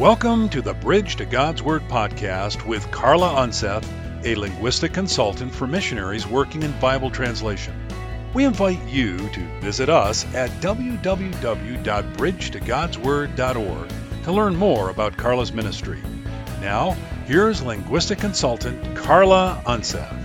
Welcome to the Bridge to God's Word podcast with Carla Unseth, a linguistic consultant for missionaries working in Bible translation. We invite you to visit us at www.bridgetogodsword.org to learn more about Carla's ministry. Now, here's linguistic consultant Carla Unseth.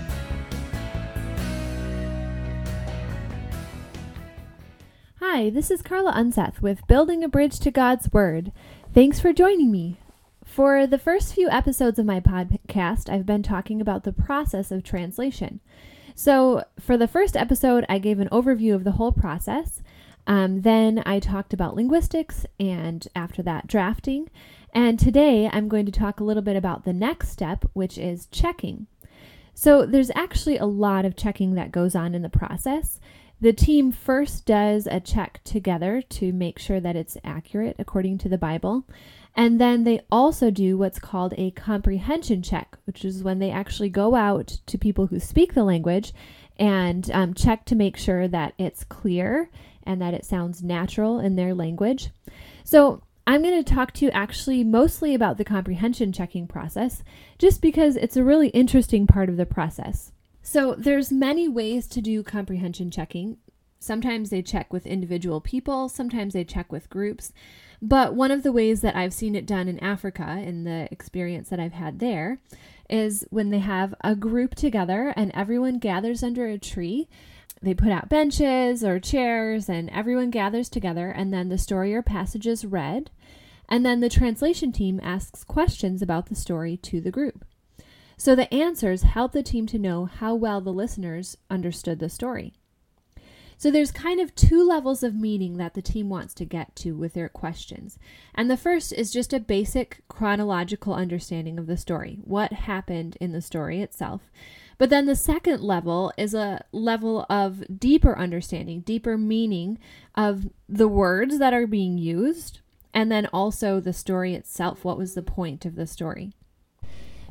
Hi, this is Carla Unseth with Building a Bridge to God's Word. Thanks for joining me. For the first few episodes of my podcast, I've been talking about the process of translation. So, for the first episode, I gave an overview of the whole process. Um, then I talked about linguistics, and after that, drafting. And today, I'm going to talk a little bit about the next step, which is checking. So, there's actually a lot of checking that goes on in the process. The team first does a check together to make sure that it's accurate according to the Bible. And then they also do what's called a comprehension check, which is when they actually go out to people who speak the language and um, check to make sure that it's clear and that it sounds natural in their language. So I'm going to talk to you actually mostly about the comprehension checking process, just because it's a really interesting part of the process. So there's many ways to do comprehension checking. Sometimes they check with individual people, sometimes they check with groups. But one of the ways that I've seen it done in Africa, in the experience that I've had there, is when they have a group together and everyone gathers under a tree. They put out benches or chairs and everyone gathers together, and then the story or passage is read. And then the translation team asks questions about the story to the group. So the answers help the team to know how well the listeners understood the story. So there's kind of two levels of meaning that the team wants to get to with their questions. And the first is just a basic chronological understanding of the story, what happened in the story itself. But then the second level is a level of deeper understanding, deeper meaning of the words that are being used, and then also the story itself. What was the point of the story?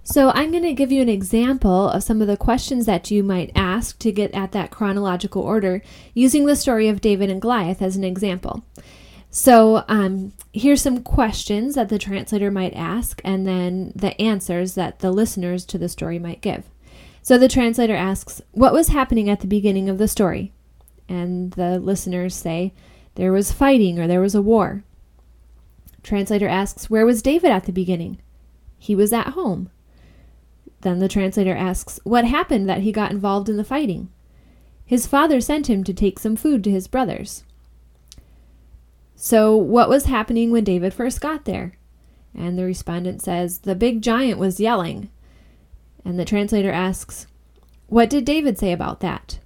So, I'm going to give you an example of some of the questions that you might ask to get at that chronological order using the story of David and Goliath as an example. So, um, here's some questions that the translator might ask, and then the answers that the listeners to the story might give. So, the translator asks, What was happening at the beginning of the story? And the listeners say, There was fighting or there was a war. Translator asks, Where was David at the beginning? He was at home. Then the translator asks, What happened that he got involved in the fighting? His father sent him to take some food to his brothers. So, what was happening when David first got there? And the respondent says, The big giant was yelling. And the translator asks, What did David say about that?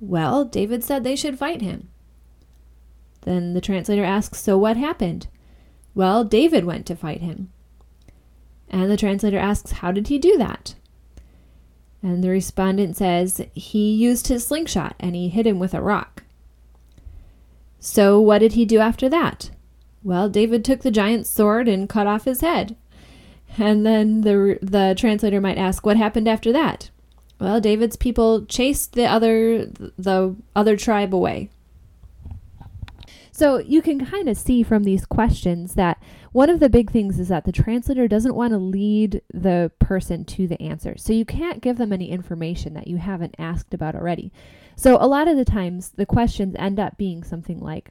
Well, David said they should fight him. Then the translator asks, So what happened? Well, David went to fight him. And the translator asks, How did he do that? And the respondent says, He used his slingshot and he hit him with a rock. So, what did he do after that? Well, David took the giant's sword and cut off his head. And then the, the translator might ask, What happened after that? Well, David's people chased the other the other tribe away. So you can kind of see from these questions that one of the big things is that the translator doesn't want to lead the person to the answer. So you can't give them any information that you haven't asked about already. So a lot of the times the questions end up being something like,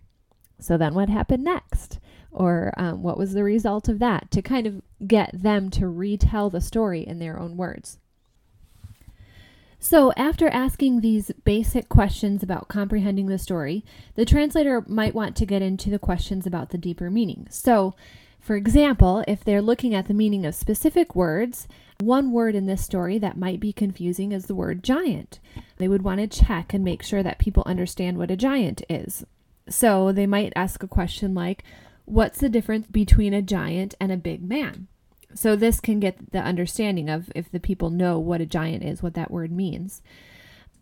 so then what happened next? Or um, what was the result of that? To kind of get them to retell the story in their own words. So, after asking these basic questions about comprehending the story, the translator might want to get into the questions about the deeper meaning. So, for example, if they're looking at the meaning of specific words, one word in this story that might be confusing is the word giant. They would want to check and make sure that people understand what a giant is. So, they might ask a question like, What's the difference between a giant and a big man? So this can get the understanding of if the people know what a giant is, what that word means.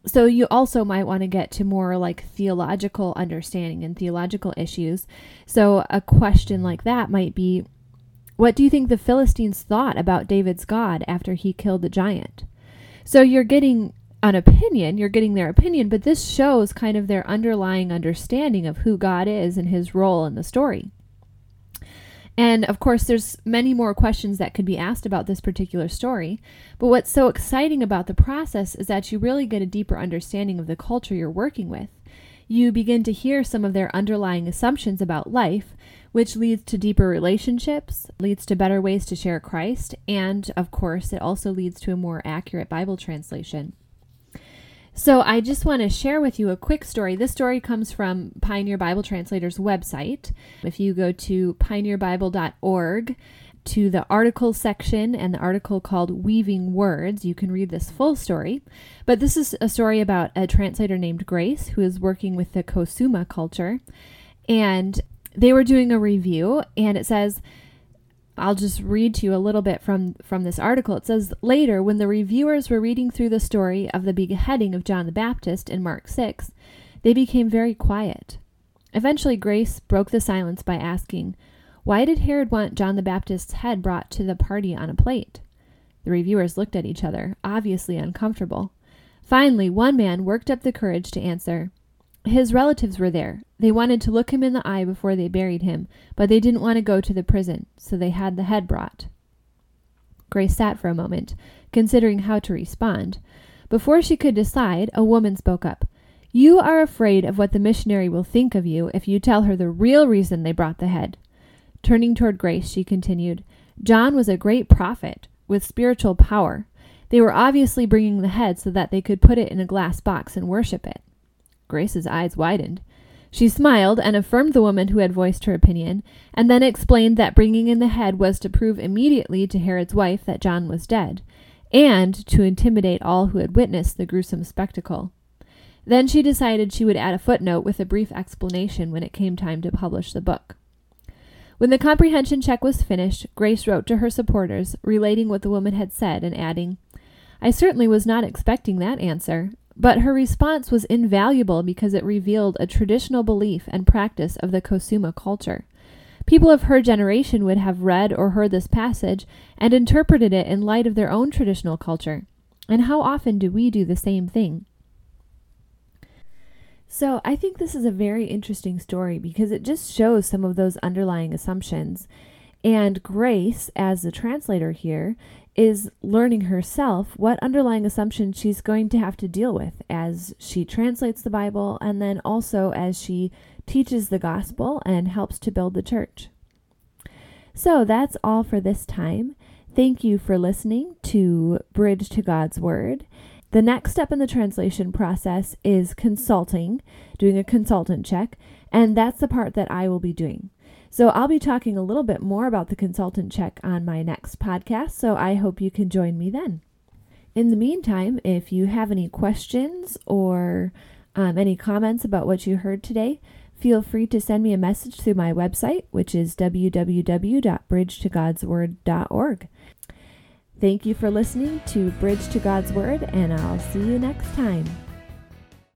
So you also might want to get to more like theological understanding and theological issues. So a question like that might be what do you think the Philistines thought about David's God after he killed the giant? So you're getting an opinion, you're getting their opinion, but this shows kind of their underlying understanding of who God is and his role in the story. And of course, there's many more questions that could be asked about this particular story. But what's so exciting about the process is that you really get a deeper understanding of the culture you're working with. You begin to hear some of their underlying assumptions about life, which leads to deeper relationships, leads to better ways to share Christ, and of course, it also leads to a more accurate Bible translation. So, I just want to share with you a quick story. This story comes from Pioneer Bible Translator's website. If you go to pioneerbible.org to the article section and the article called Weaving Words, you can read this full story. But this is a story about a translator named Grace who is working with the Kosuma culture. And they were doing a review, and it says, I'll just read to you a little bit from, from this article. It says Later, when the reviewers were reading through the story of the beheading of John the Baptist in Mark 6, they became very quiet. Eventually, Grace broke the silence by asking, Why did Herod want John the Baptist's head brought to the party on a plate? The reviewers looked at each other, obviously uncomfortable. Finally, one man worked up the courage to answer, his relatives were there. They wanted to look him in the eye before they buried him, but they didn't want to go to the prison, so they had the head brought. Grace sat for a moment, considering how to respond. Before she could decide, a woman spoke up. You are afraid of what the missionary will think of you if you tell her the real reason they brought the head. Turning toward Grace, she continued, John was a great prophet with spiritual power. They were obviously bringing the head so that they could put it in a glass box and worship it. Grace's eyes widened. She smiled and affirmed the woman who had voiced her opinion, and then explained that bringing in the head was to prove immediately to Herod's wife that John was dead, and to intimidate all who had witnessed the gruesome spectacle. Then she decided she would add a footnote with a brief explanation when it came time to publish the book. When the comprehension check was finished, Grace wrote to her supporters, relating what the woman had said and adding, I certainly was not expecting that answer. But her response was invaluable because it revealed a traditional belief and practice of the Kosuma culture. People of her generation would have read or heard this passage and interpreted it in light of their own traditional culture. And how often do we do the same thing? So, I think this is a very interesting story because it just shows some of those underlying assumptions. And Grace, as the translator here, is learning herself what underlying assumptions she's going to have to deal with as she translates the Bible and then also as she teaches the gospel and helps to build the church. So that's all for this time. Thank you for listening to Bridge to God's Word. The next step in the translation process is consulting, doing a consultant check, and that's the part that I will be doing. So I'll be talking a little bit more about the consultant check on my next podcast, so I hope you can join me then. In the meantime, if you have any questions or um, any comments about what you heard today, feel free to send me a message through my website, which is www.bridgetogodsword.org. Thank you for listening to Bridge to God's Word, and I'll see you next time.